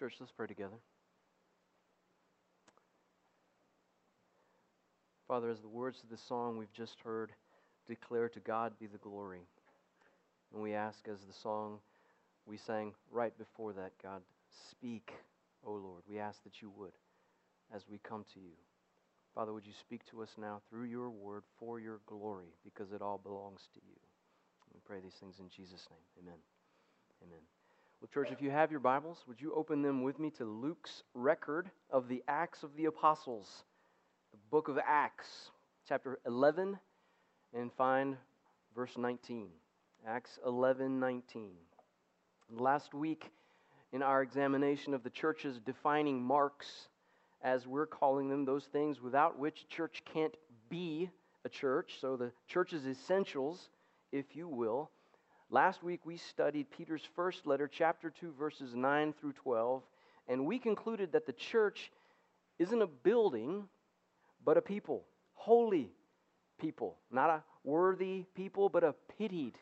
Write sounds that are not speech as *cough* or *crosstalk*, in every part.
Church, let's pray together. Father, as the words of the song we've just heard declare to God be the glory, and we ask as the song we sang right before that, God, speak, O Lord. We ask that you would as we come to you. Father, would you speak to us now through your word for your glory because it all belongs to you. We pray these things in Jesus' name. Amen. Amen. Well, church, if you have your Bibles, would you open them with me to Luke's record of the Acts of the Apostles, the book of Acts, chapter 11, and find verse 19. Acts 11 19. Last week, in our examination of the church's defining marks, as we're calling them, those things without which church can't be a church, so the church's essentials, if you will, Last week we studied Peter's first letter, chapter 2, verses 9 through 12, and we concluded that the church isn't a building, but a people, holy people. Not a worthy people, but a pitied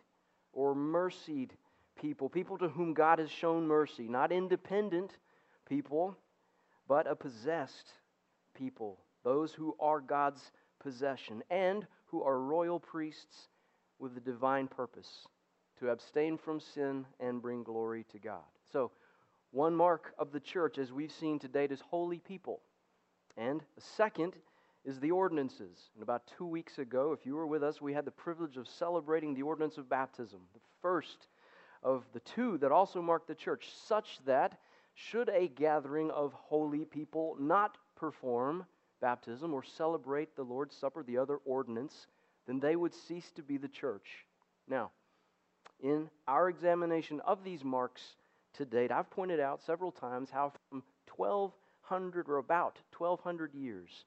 or mercied people, people to whom God has shown mercy. Not independent people, but a possessed people, those who are God's possession, and who are royal priests with a divine purpose to abstain from sin and bring glory to God. So, one mark of the church, as we've seen to date, is holy people. And a second is the ordinances. And about two weeks ago, if you were with us, we had the privilege of celebrating the ordinance of baptism, the first of the two that also mark the church, such that should a gathering of holy people not perform baptism or celebrate the Lord's Supper, the other ordinance, then they would cease to be the church. Now, in our examination of these marks to date, I've pointed out several times how from 1200 or about 1200 years,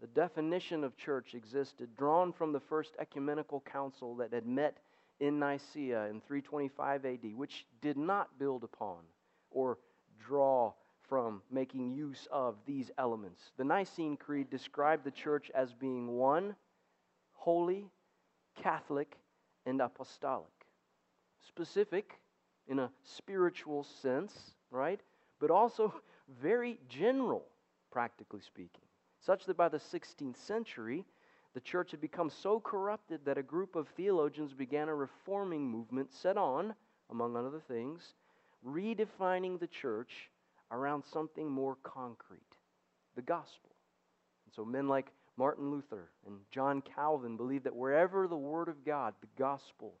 the definition of church existed, drawn from the first ecumenical council that had met in Nicaea in 325 AD, which did not build upon or draw from making use of these elements. The Nicene Creed described the church as being one, holy, Catholic, and apostolic specific in a spiritual sense, right? But also *laughs* very general, practically speaking. Such that by the 16th century, the church had become so corrupted that a group of theologians began a reforming movement set on, among other things, redefining the church around something more concrete the gospel. And so men like Martin Luther and John Calvin believed that wherever the Word of God, the gospel,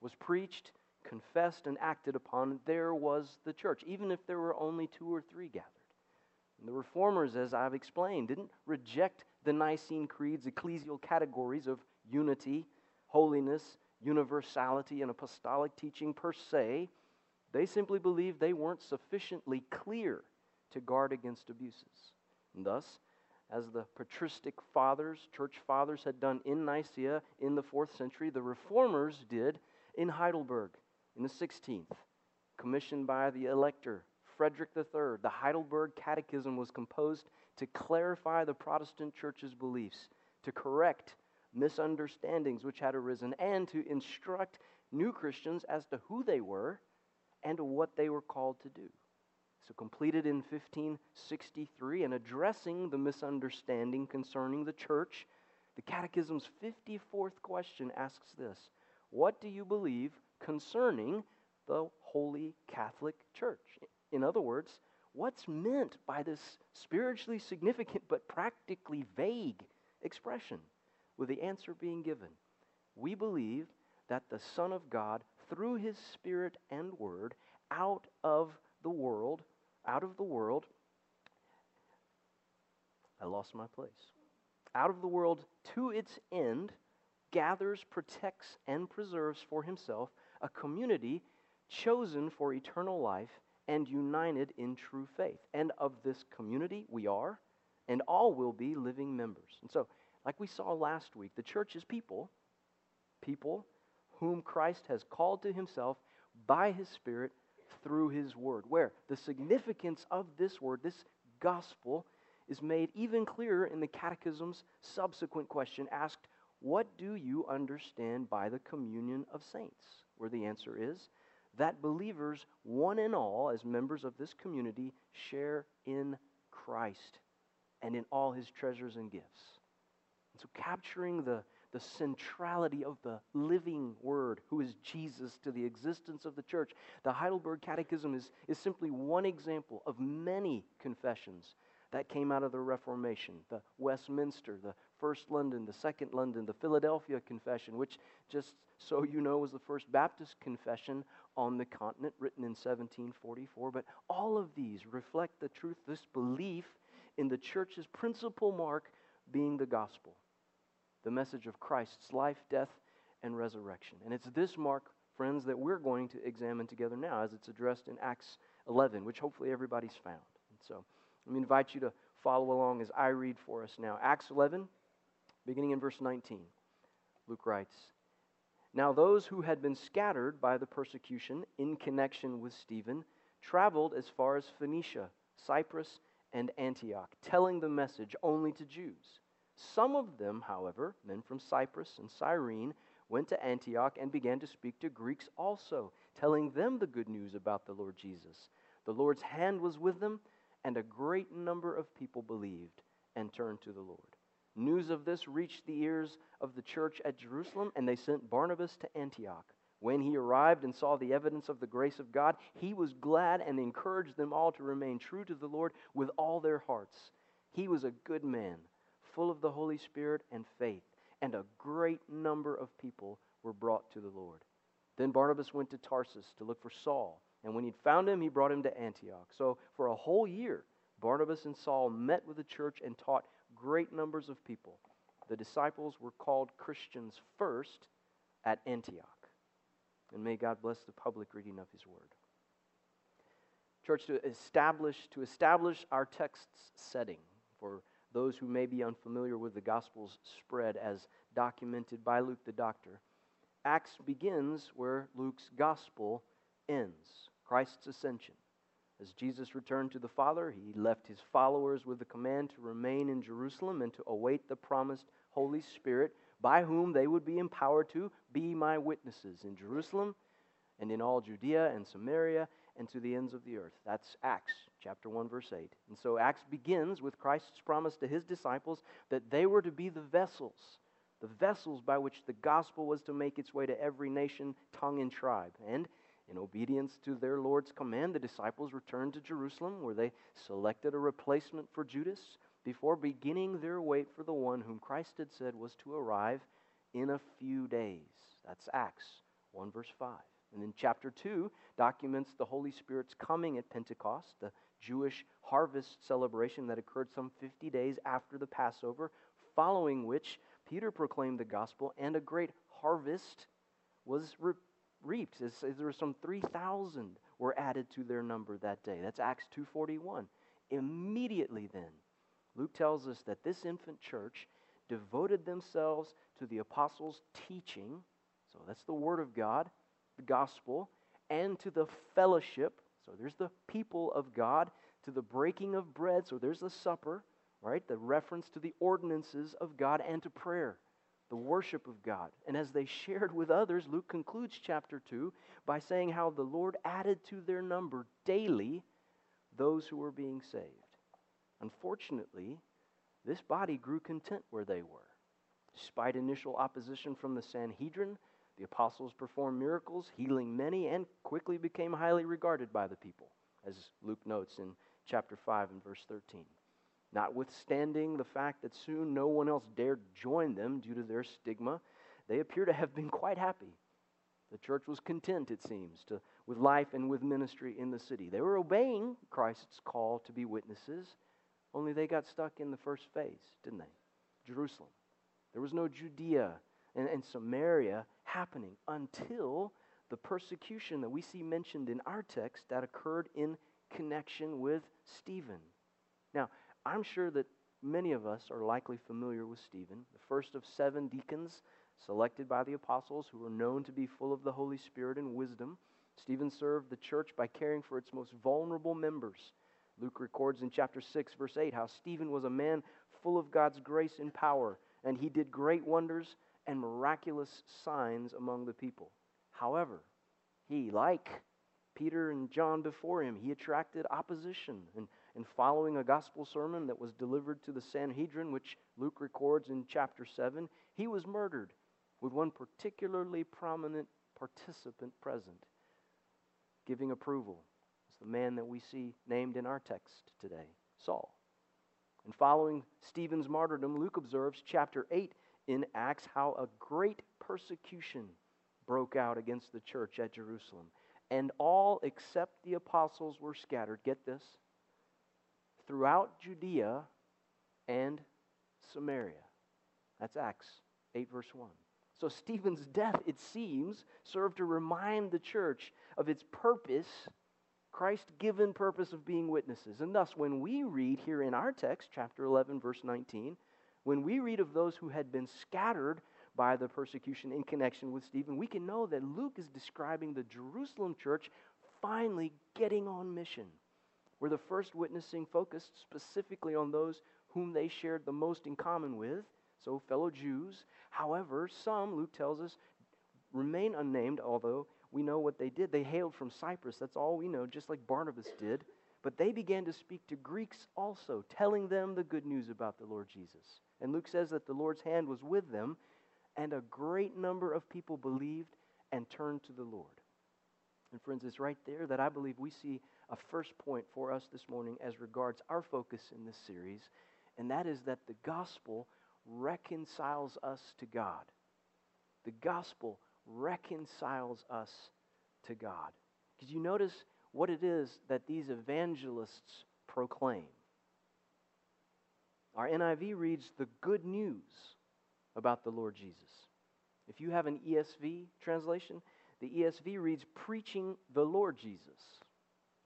was preached, confessed and acted upon, there was the church, even if there were only two or three gathered. And the reformers, as I've explained, didn't reject the Nicene Creed's ecclesial categories of unity, holiness, universality, and apostolic teaching per se. They simply believed they weren't sufficiently clear to guard against abuses. And thus, as the patristic fathers, church fathers, had done in Nicaea in the fourth century, the reformers did in Heidelberg in the 16th, commissioned by the elector Frederick III, the Heidelberg Catechism was composed to clarify the Protestant church's beliefs, to correct misunderstandings which had arisen, and to instruct new Christians as to who they were and what they were called to do. So, completed in 1563 and addressing the misunderstanding concerning the church, the Catechism's 54th question asks this What do you believe concerning the Holy Catholic Church. In other words, what's meant by this spiritually significant but practically vague expression? With the answer being given, we believe that the Son of God, through his Spirit and Word, out of the world, out of the world, I lost my place. Out of the world to its end, gathers, protects, and preserves for himself a community chosen for eternal life and united in true faith. And of this community, we are, and all will be living members. And so, like we saw last week, the church is people, people whom Christ has called to himself by his Spirit through his word. Where the significance of this word, this gospel, is made even clearer in the Catechism's subsequent question asked, What do you understand by the communion of saints? where the answer is that believers, one and all, as members of this community, share in Christ and in all his treasures and gifts. And so, capturing the, the centrality of the living Word, who is Jesus, to the existence of the church, the Heidelberg Catechism is, is simply one example of many confessions that came out of the Reformation the Westminster, the First London, the Second London, the Philadelphia Confession, which, just so you know, was the first Baptist confession on the continent, written in 1744. But all of these reflect the truth, this belief in the church's principal mark being the gospel, the message of Christ's life, death, and resurrection. And it's this mark, friends, that we're going to examine together now as it's addressed in Acts 11, which hopefully everybody's found. And so let me invite you to follow along as I read for us now. Acts 11, beginning in verse 19. Luke writes Now those who had been scattered by the persecution in connection with Stephen traveled as far as Phoenicia, Cyprus, and Antioch, telling the message only to Jews. Some of them, however, men from Cyprus and Cyrene, went to Antioch and began to speak to Greeks also, telling them the good news about the Lord Jesus. The Lord's hand was with them, and a great number of people believed and turned to the Lord. News of this reached the ears of the church at Jerusalem, and they sent Barnabas to Antioch. When he arrived and saw the evidence of the grace of God, he was glad and encouraged them all to remain true to the Lord with all their hearts. He was a good man, full of the Holy Spirit and faith, and a great number of people were brought to the Lord. Then Barnabas went to Tarsus to look for Saul, and when he'd found him, he brought him to Antioch. So for a whole year, Barnabas and Saul met with the church and taught great numbers of people. The disciples were called Christians first at Antioch. And may God bless the public reading of his word. Church, to establish, to establish our text's setting for those who may be unfamiliar with the gospel's spread as documented by Luke the doctor, Acts begins where Luke's gospel ends Christ's ascension. As Jesus returned to the Father, he left his followers with the command to remain in Jerusalem and to await the promised Holy Spirit by whom they would be empowered to be my witnesses in Jerusalem and in all Judea and Samaria and to the ends of the earth. That's Acts chapter 1 verse 8. And so Acts begins with Christ's promise to his disciples that they were to be the vessels, the vessels by which the gospel was to make its way to every nation, tongue and tribe. And in obedience to their Lord's command, the disciples returned to Jerusalem where they selected a replacement for Judas before beginning their wait for the one whom Christ had said was to arrive in a few days. That's Acts 1, verse 5. And then chapter 2 documents the Holy Spirit's coming at Pentecost, the Jewish harvest celebration that occurred some 50 days after the Passover, following which Peter proclaimed the gospel and a great harvest was re- reaped. There were some 3,000 were added to their number that day. That's Acts 2:41. Immediately then, Luke tells us that this infant church devoted themselves to the apostles' teaching. So that's the Word of God, the gospel, and to the fellowship. So there's the people of God, to the breaking of bread. So there's the supper, right? The reference to the ordinances of God and to prayer, the worship of God. And as they shared with others, Luke concludes chapter 2 by saying how the Lord added to their number daily those who were being saved. Unfortunately, this body grew content where they were. Despite initial opposition from the Sanhedrin, the apostles performed miracles, healing many, and quickly became highly regarded by the people, as Luke notes in chapter 5 and verse 13. Notwithstanding the fact that soon no one else dared join them due to their stigma, they appear to have been quite happy. The church was content, it seems, to, with life and with ministry in the city. They were obeying Christ's call to be witnesses, only they got stuck in the first phase, didn't they? Jerusalem. There was no Judea and, and Samaria happening until the persecution that we see mentioned in our text that occurred in connection with Stephen. Now, I'm sure that many of us are likely familiar with Stephen, the first of seven deacons selected by the apostles who were known to be full of the Holy Spirit and wisdom. Stephen served the church by caring for its most vulnerable members Luke records in chapter 6, verse 8, how Stephen was a man full of God's grace and power, and he did great wonders and miraculous signs among the people. However, He, like Peter and John before him, he attracted opposition. And, and following a gospel sermon that was delivered to the Sanhedrin, which Luke records in chapter 7, he was murdered with one particularly prominent participant present, giving approval. It's the man that we see named in our text today, Saul. And following Stephen's martyrdom, Luke observes chapter 8 in Acts how a great persecution broke out against the church at Jerusalem. And all except the apostles were scattered. Get this throughout Judea and Samaria. That's Acts 8, verse 1. So Stephen's death, it seems, served to remind the church of its purpose, Christ given purpose of being witnesses. And thus, when we read here in our text, chapter 11, verse 19, when we read of those who had been scattered by the persecution in connection with Stephen, we can know that Luke is describing the Jerusalem church finally getting on mission, where the first witnessing focused specifically on those whom they shared the most in common with, so fellow Jews. However, some, Luke tells us, remain unnamed, although we know what they did. They hailed from Cyprus. That's all we know, just like Barnabas did. But they began to speak to Greeks also, telling them the good news about the Lord Jesus. And Luke says that the Lord's hand was with them, and a great number of people believed and turned to the Lord. And friends, it's right there that I believe we see a first point for us this morning as regards our focus in this series, and that is that the gospel reconciles us to God. The gospel reconciles us to God. Because you notice what it is that these evangelists proclaim. Our NIV reads the good news about the Lord Jesus. If you have an ESV translation, the ESV reads preaching the Lord Jesus.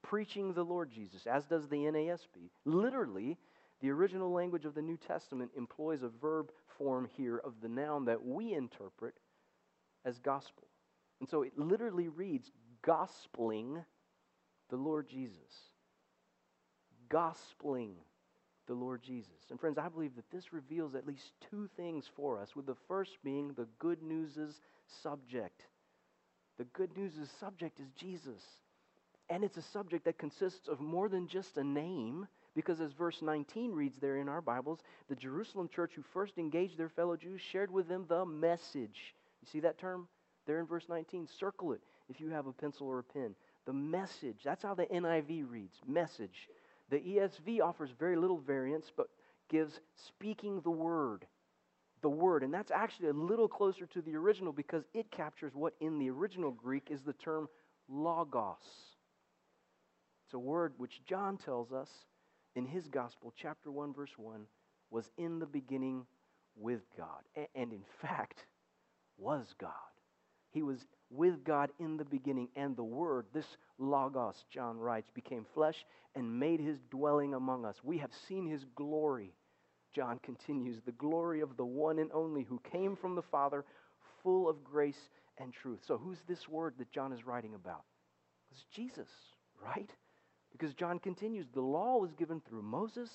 Preaching the Lord Jesus, as does the NASB. Literally, the original language of the New Testament employs a verb form here of the noun that we interpret as gospel. And so it literally reads gospeling the Lord Jesus. Gospeling the Lord Jesus. And friends, I believe that this reveals at least two things for us, with the first being the good news' subject. The good news' subject is Jesus. And it's a subject that consists of more than just a name, because as verse 19 reads there in our Bibles, the Jerusalem church who first engaged their fellow Jews shared with them the message. You see that term there in verse 19? Circle it if you have a pencil or a pen. The message. That's how the NIV reads message. The ESV offers very little variance, but gives speaking the word. The word. And that's actually a little closer to the original because it captures what in the original Greek is the term logos. It's a word which John tells us in his gospel, chapter 1, verse 1, was in the beginning with God. And in fact, was God. He was with God in the beginning, and the Word, this Logos, John writes, became flesh and made his dwelling among us. We have seen his glory, John continues, the glory of the one and only who came from the Father, full of grace and truth. So, who's this Word that John is writing about? It's Jesus, right? Because John continues, the law was given through Moses,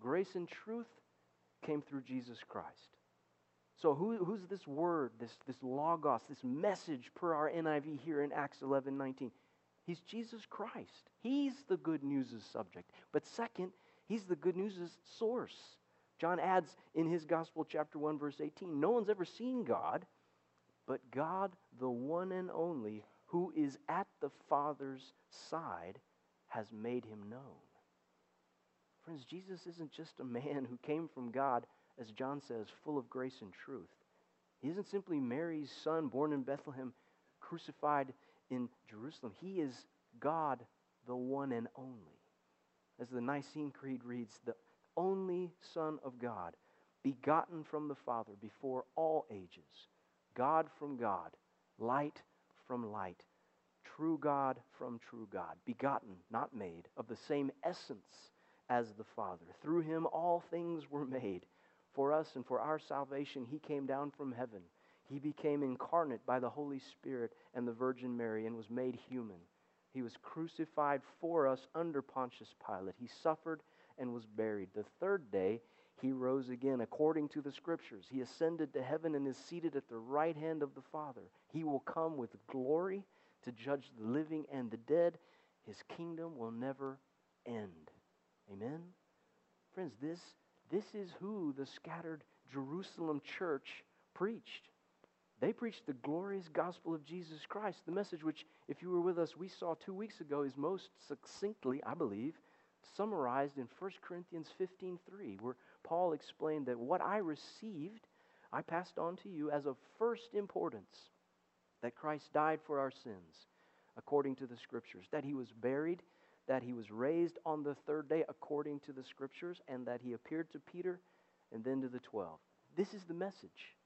grace and truth came through Jesus Christ. So, who, who's this word, this, this logos, this message per our NIV here in Acts 11 19? He's Jesus Christ. He's the good news' subject. But second, he's the good news' source. John adds in his gospel, chapter 1, verse 18 No one's ever seen God, but God, the one and only, who is at the Father's side, has made him known. Friends, Jesus isn't just a man who came from God as John says, full of grace and truth. He isn't simply Mary's son born in Bethlehem, crucified in Jerusalem. He is God, the one and only. As the Nicene Creed reads, the only Son of God, begotten from the Father before all ages, God from God, light from light, true God from true God, begotten, not made, of the same essence as the Father. Through him all things were made for us and for our salvation, he came down from heaven. He became incarnate by the Holy Spirit and the Virgin Mary and was made human. He was crucified for us under Pontius Pilate. He suffered and was buried. The third day, he rose again according to the Scriptures. He ascended to heaven and is seated at the right hand of the Father. He will come with glory to judge the living and the dead. His kingdom will never end. Amen? Friends, this, this is who the scattered Jerusalem church preached. They preached the glorious gospel of Jesus Christ, the message which, if you were with us, we saw two weeks ago is most succinctly, I believe, summarized in 1 Corinthians 15:3, where Paul explained that what I received, I passed on to you as of first importance, that Christ died for our sins, according to the scriptures, that he was buried, that he was raised on the third day according to the scriptures, and that he appeared to Peter and then to the 12. This is the message.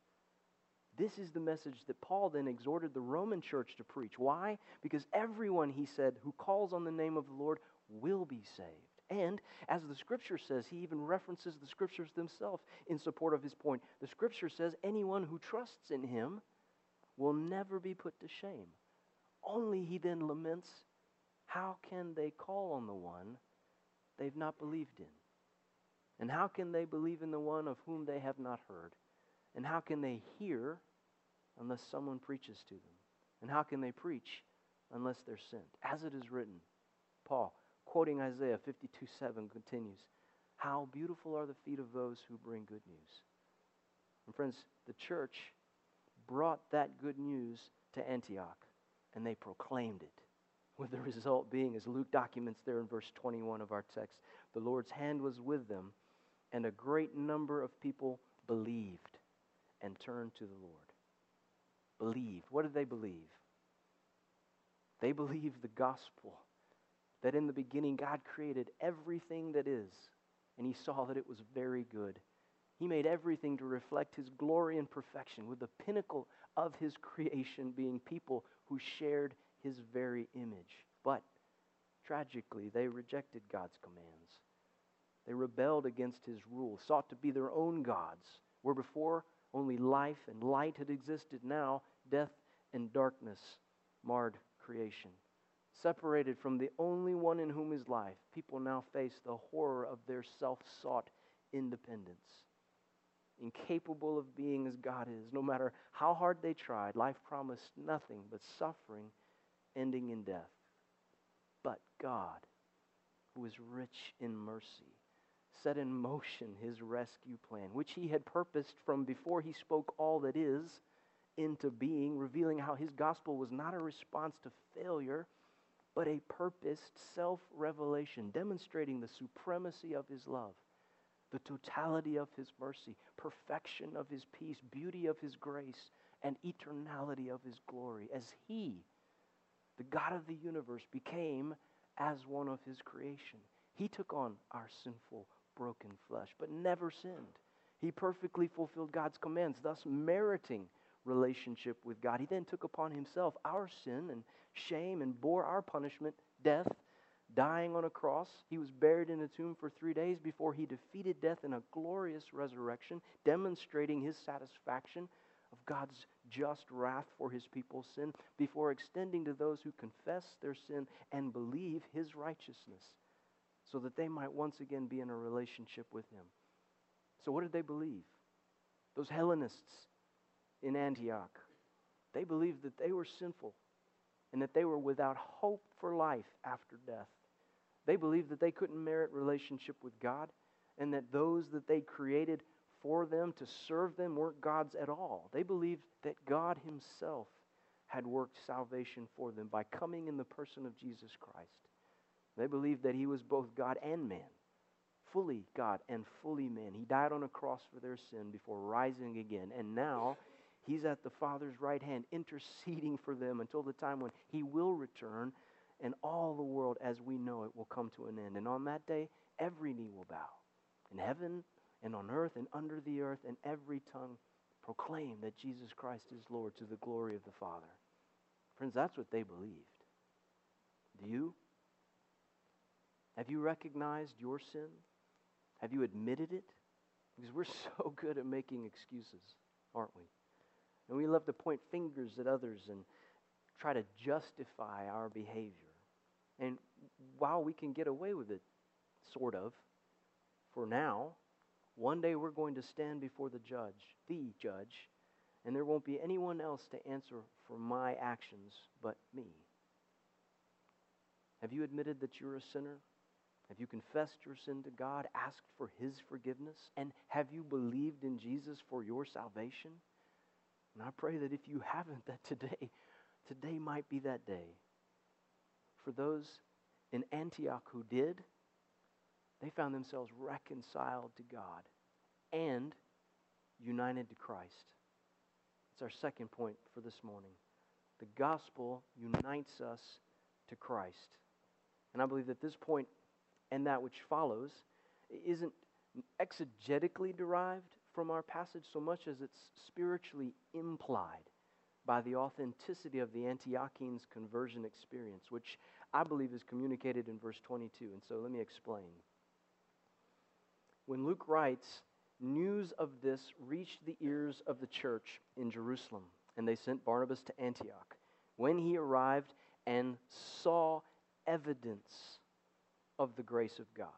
This is the message that Paul then exhorted the Roman church to preach. Why? Because everyone, he said, who calls on the name of the Lord will be saved. And as the scripture says, he even references the scriptures themselves in support of his point. The scripture says anyone who trusts in him will never be put to shame. Only he then laments how can they call on the one they've not believed in? And how can they believe in the one of whom they have not heard? And how can they hear unless someone preaches to them? And how can they preach unless they're sent? As it is written, Paul, quoting Isaiah 52 7, continues, How beautiful are the feet of those who bring good news. And friends, the church brought that good news to Antioch, and they proclaimed it. With the *laughs* result being, as Luke documents there in verse 21 of our text, the Lord's hand was with them, and a great number of people believed and turned to the Lord. Believed. What did they believe? They believed the gospel that in the beginning God created everything that is, and He saw that it was very good. He made everything to reflect His glory and perfection, with the pinnacle of His creation being people who shared His very image. But tragically, they rejected God's commands. They rebelled against His rule, sought to be their own gods, where before only life and light had existed. Now, death and darkness marred creation. Separated from the only one in whom is life, people now face the horror of their self sought independence. Incapable of being as God is, no matter how hard they tried, life promised nothing but suffering ending in death. But God, who is rich in mercy, set in motion his rescue plan, which he had purposed from before he spoke all that is into being, revealing how his gospel was not a response to failure, but a purposed self revelation, demonstrating the supremacy of his love, the totality of his mercy, perfection of his peace, beauty of his grace, and eternality of his glory, as he, the God of the universe, became as one of his creation. He took on our sinful, broken flesh, but never sinned. He perfectly fulfilled God's commands, thus meriting relationship with God. He then took upon himself our sin and shame and bore our punishment, death, dying on a cross. He was buried in a tomb for three days before he defeated death in a glorious resurrection, demonstrating his satisfaction of God's just wrath for his people's sin, before extending to those who confess their sin and believe his righteousness, so that they might once again be in a relationship with him. So, what did they believe? Those Hellenists in Antioch. They believed that they were sinful and that they were without hope for life after death. They believed that they couldn't merit relationship with God and that those that they created for them to serve them weren't gods at all. They believed that God Himself had worked salvation for them by coming in the person of Jesus Christ. They believed that He was both God and man, fully God and fully man. He died on a cross for their sin before rising again. And now He's at the Father's right hand, interceding for them until the time when He will return, and all the world as we know it will come to an end. And on that day, every knee will bow in heaven and on earth and under the earth, and every tongue proclaim that Jesus Christ is Lord to the glory of the Father. Friends, that's what they believed. Do you? Have you recognized your sin? Have you admitted it? Because we're *laughs* so good at making excuses, aren't we? And we love to point fingers at others and try to justify our behavior. And while we can get away with it, sort of, for now, one day we're going to stand before the judge, the judge, and there won't be anyone else to answer for my actions but me. Have you admitted that you're a sinner? Have you confessed your sin to God, asked for His forgiveness? And have you believed in Jesus for your salvation? And I pray that if you haven't, that today, today might be that day. For those in Antioch who did, they found themselves reconciled to God and united to Christ. It's our second point for this morning. The gospel unites us to Christ. And I believe that this point and that which follows isn't exegetically derived from our passage so much as it's spiritually implied by the authenticity of the Antiochians' conversion experience, which I believe is communicated in verse 22. And so let me explain. When Luke writes, news of this reached the ears of the church in Jerusalem, and they sent Barnabas to Antioch. When he arrived and saw evidence of the grace of God.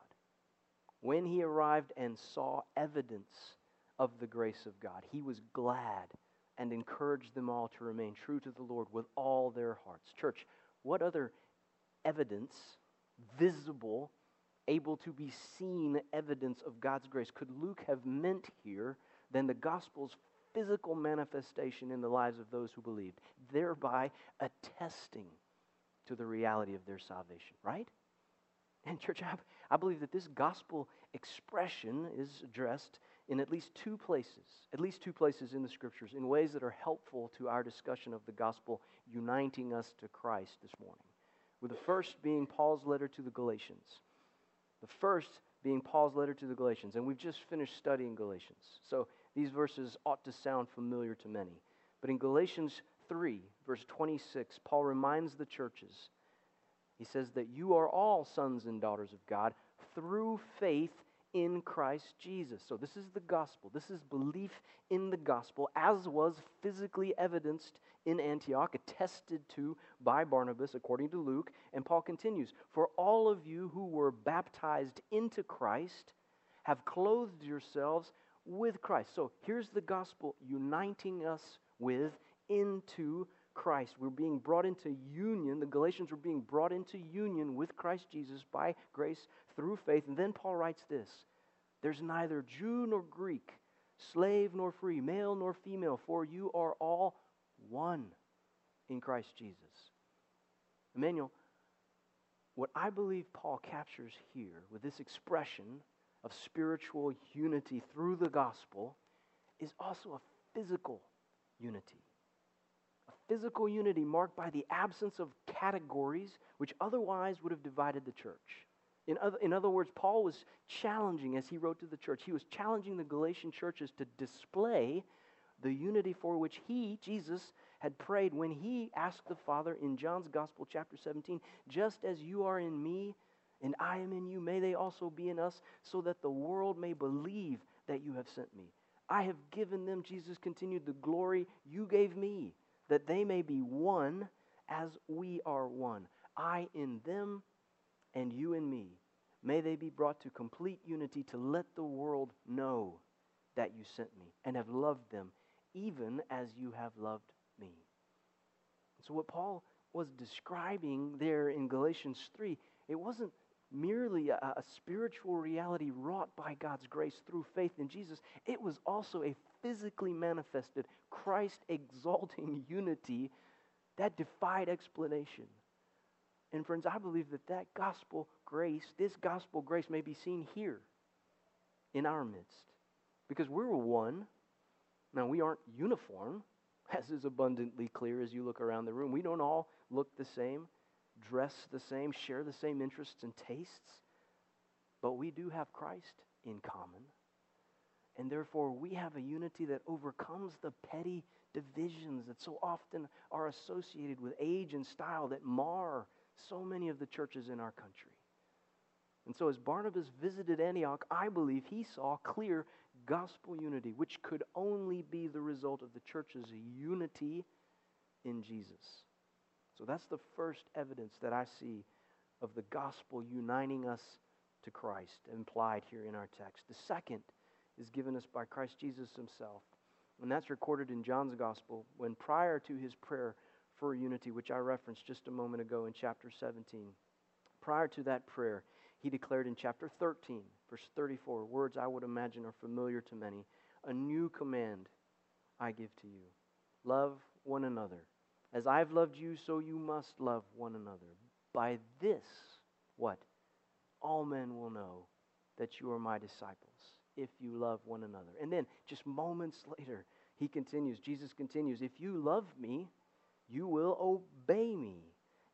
When he arrived and saw evidence of the grace of God, he was glad and encourage them all to remain true to the Lord with all their hearts. Church, what other evidence, visible, able to be seen evidence of God's grace could Luke have meant here than the gospel's physical manifestation in the lives of those who believed, thereby attesting to the reality of their salvation, right? And, church, I, I believe that this gospel expression is addressed in at least two places, at least two places in the scriptures, in ways that are helpful to our discussion of the gospel uniting us to Christ this morning. With the first being Paul's letter to the Galatians. The first being Paul's letter to the Galatians. And we've just finished studying Galatians. So these verses ought to sound familiar to many. But in Galatians 3, verse 26, Paul reminds the churches he says that you are all sons and daughters of God through faith in Christ Jesus. So, this is the gospel. This is belief in the gospel, as was physically evidenced in Antioch, attested to by Barnabas, according to Luke. And Paul continues For all of you who were baptized into Christ have clothed yourselves with Christ. So, here's the gospel uniting us with into Christ. We're being brought into union. The Galatians were being brought into union with Christ Jesus by grace through faith. And then Paul writes this There's neither Jew nor Greek, slave nor free, male nor female, for you are all one in Christ Jesus. Emmanuel, what I believe Paul captures here with this expression of spiritual unity through the gospel is also a physical unity physical unity marked by the absence of categories which otherwise would have divided the church. In other, in other words, Paul was challenging, as he wrote to the church, he was challenging the Galatian churches to display the unity for which he, Jesus, had prayed when he asked the Father in John's Gospel, chapter 17, just as you are in me and I am in you, may they also be in us, so that the world may believe that you have sent me. I have given them, Jesus continued, the glory you gave me that they may be one as we are one. I in them and you in me. May they be brought to complete unity to let the world know that you sent me and have loved them even as you have loved me. So, what Paul was describing there in Galatians 3, it wasn't merely a, a, spiritual reality wrought by God's grace through faith in Jesus, it was also a physically manifested, Christ exalting *laughs* unity that defied explanation. And friends, I believe that that gospel grace, this gospel grace may be seen here in our midst. Because we're one. Now, we aren't uniform, *laughs* as is abundantly clear as you look around the room. We don't all look the same, dress the same, share the same interests and tastes, but we do have Christ in common. And therefore, we have a unity that overcomes the petty divisions that so often are associated with age and style that mar so many of the churches in our country. And so, as Barnabas visited Antioch, I believe he saw clear gospel unity, which could only be the result of the church's unity in Jesus. So, that's the first evidence that I see of the gospel uniting us to Christ, implied here in our text. The second is given us by Christ Jesus himself. And that's recorded in John's gospel when prior to his prayer for unity, which I referenced just a moment ago in chapter 17, Prior to that prayer, he declared in chapter 13, verse 34, words I would imagine are familiar to many A new command I give to you love one another. As I've loved you, so you must love one another. By this, what? All men will know that you are my disciples if you love one another. And then, just moments *laughs* later, he continues, Jesus continues, If you love me, you will obey me.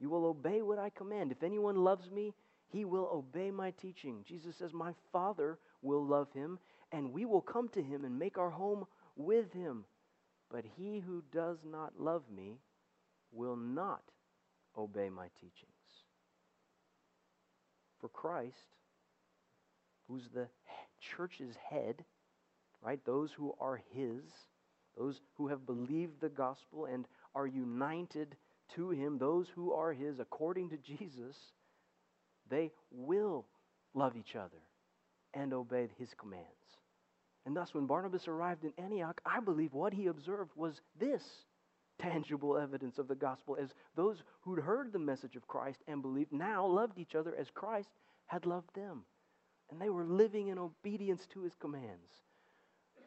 You will obey what I command. If anyone loves me, he will obey my teaching. Jesus says, My Father will love him, and we will come to him and make our home with him. But he who does not love me will not obey my teachings. For Christ, who's the church's head, right? Those who are his, those who have believed the gospel and are united to him, those who are his according to Jesus, they will love each other and obey his commands. And thus, when Barnabas arrived in Antioch, I believe what he observed was this tangible evidence of the gospel as those who'd heard the message of Christ and believed now loved each other as Christ had loved them. And they were living in obedience to his commands.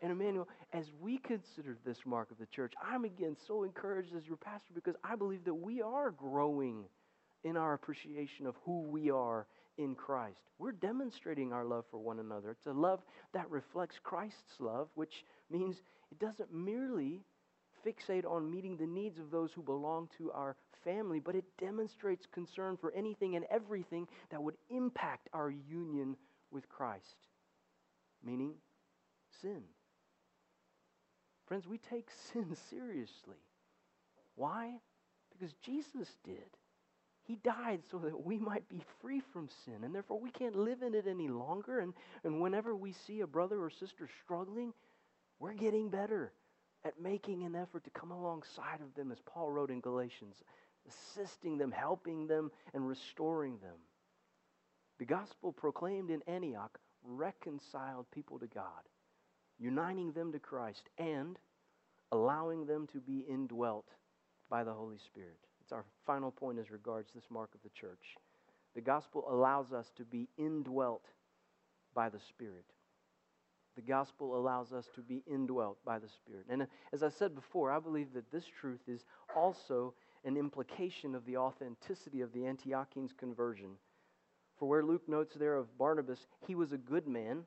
And Emmanuel, as we consider this mark of the church, I'm again so encouraged as your pastor because I believe that we are growing in our appreciation of who we are in Christ. We're demonstrating our love for one another. It's a love that reflects Christ's love, which means it doesn't merely fixate on meeting the needs of those who belong to our family, but it demonstrates concern for anything and everything that would impact our union with Christ, meaning sin. Friends, we take *laughs* sin seriously. Why? Because Jesus did. He died so that we might be free from sin, and therefore we can't live in it any longer. And, and whenever we see a brother or sister struggling, we're getting better at making an effort to come alongside of them, as Paul wrote in Galatians, assisting them, helping them, and restoring them. The gospel proclaimed in Antioch reconciled people to God, uniting them to Christ, and allowing them to be indwelt by the Holy Spirit. It's our final point as regards this mark of the church. The gospel allows us to be indwelt by the Spirit. The gospel allows us to be indwelt by the Spirit. And uh, as I said before, I believe that this truth is also an implication of the authenticity of the Antiochians' conversion. For where Luke notes there of Barnabas, he was a good man,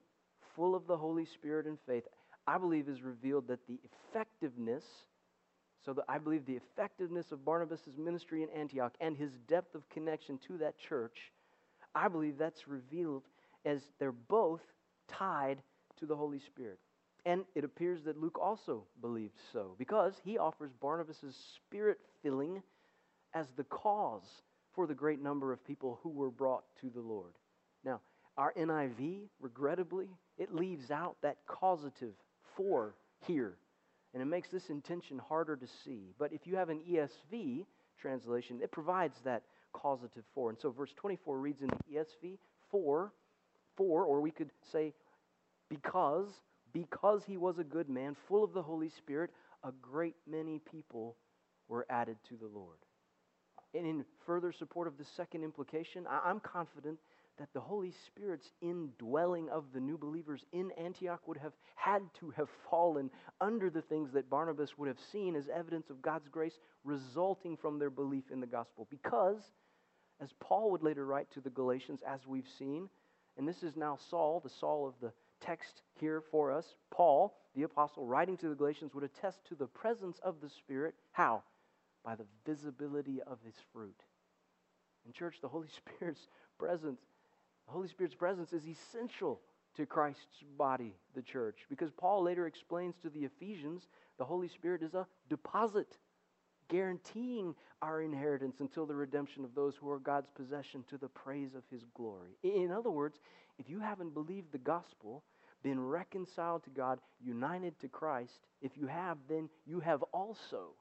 full of the Holy Spirit and faith, I believe is revealed that the effectiveness so that I believe the effectiveness of Barnabas' ministry in Antioch and his depth of connection to that church, I believe that's revealed as they're both tied to the Holy Spirit. And it appears that Luke also believed so because he offers Barnabas' spirit filling as the cause for the great number of people who were brought to the Lord. Now, our NIV, regrettably, it leaves out that causative for here and it makes this intention harder to see. But if you have an ESV translation, it provides that causative for. And so verse 24 reads in the ESV, for, for, or we could say, because, because he was a good man, full of the Holy Spirit, a great many people were added to the Lord. And in further support of the second implication, I'm confident that the Holy Spirit's indwelling of the new believers in Antioch would have had to have fallen under the things that Barnabas would have seen as evidence of God's grace resulting from their belief in the gospel. Because, as Paul would later write to the Galatians, as we've seen, and this is now Saul, the Saul of the text here for us, Paul, the apostle, writing to the Galatians, would attest to the presence of the Spirit. How? By the visibility of his fruit. In church, the Holy *laughs* Spirit's presence the Holy Spirit's presence is essential to Christ's body, the church, because Paul later explains to the Ephesians the Holy Spirit is a deposit guaranteeing our inheritance until the redemption of those who are God's possession to the praise of his glory. In other words, if you haven't believed the gospel, been reconciled to God, united to Christ, if you have, then you have also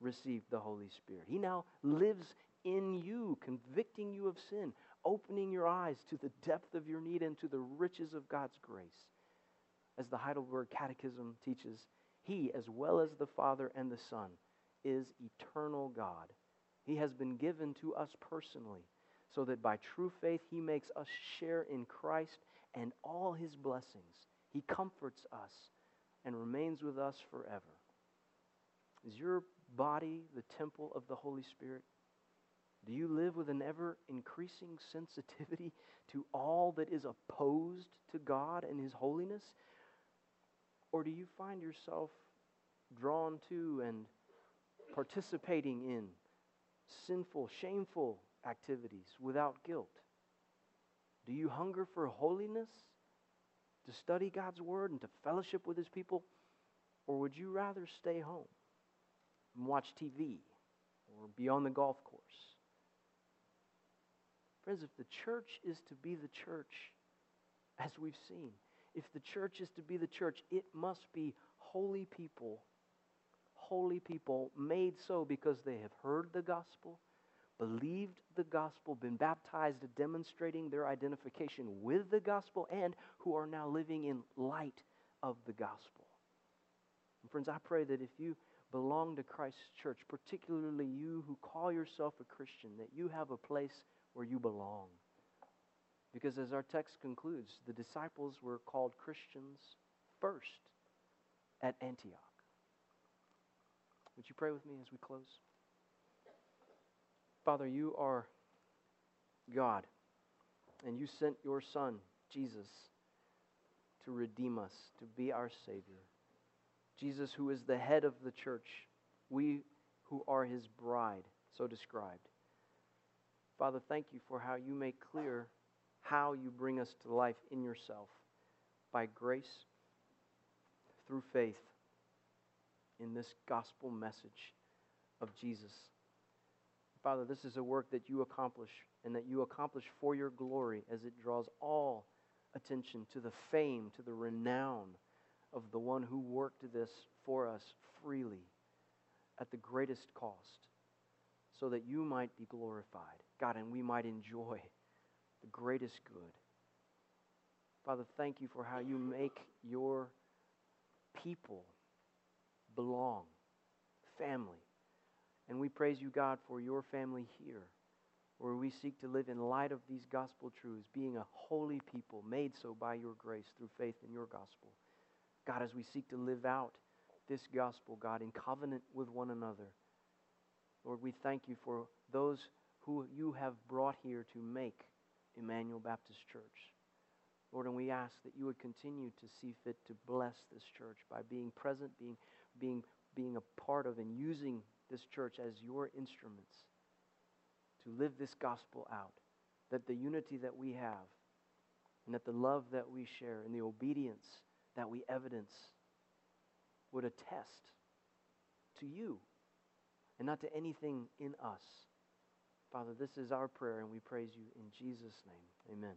received the Holy Spirit. He now lives in you, convicting you of sin, opening your eyes to the depth of your need and to the riches of God's grace. As the Heidelberg Catechism teaches, He, as well as the Father and the Son, is eternal God. He has been given to us personally so that by true faith he makes us share in Christ and all his blessings. He comforts us and remains with us forever. Is your body the temple of the Holy Spirit? Do you live with an ever increasing sensitivity to all that is opposed to God and His holiness? Or do you find yourself drawn to and participating in sinful, shameful activities without guilt? Do you hunger for holiness, to study God's Word and to fellowship with His people? Or would you rather stay home and watch TV or be on the golf course? Friends, if the church is to be the church, as we've seen, if the church is to be the church, it must be holy people, holy people made so because they have heard the gospel, believed the gospel, been baptized, demonstrating their identification with the gospel, and who are now living in light of the gospel. And friends, I pray that if you belong to Christ's church, particularly you who call yourself a Christian, that you have a place where you belong. Because as our text concludes, the disciples were called Christians first at Antioch. Would you pray with me as we close? Father, you are God, and you sent your Son, Jesus, to redeem us, to be our Savior. Jesus, who is the head of the church, we who are his bride, so described. Father, thank you for how you make clear how you bring us to life in yourself by grace, through faith in this gospel message of Jesus. Father, this is a work that you accomplish and that you accomplish for your glory as it draws all attention to the fame, to the renown of the one who worked this for us freely at the greatest cost so that you might be glorified. God, and we might enjoy the greatest good. Father, thank you for how you make your people belong, family. And we praise you, God, for your family here, where we seek to live in light of these gospel truths, being a holy people made so by your grace through faith in your gospel. God, as we seek to live out this gospel, God, in covenant with one another, Lord, we thank you for those who you have brought here to make Emmanuel Baptist Church. Lord, and we ask that you would continue to see fit to bless this church by being present, being, being, being a part of, and using this church as your instruments to live this gospel out. That the unity that we have, and that the love that we share, and the obedience that we evidence would attest to you and not to anything in us. Father, this is our prayer, and we praise you in Jesus' name. Amen.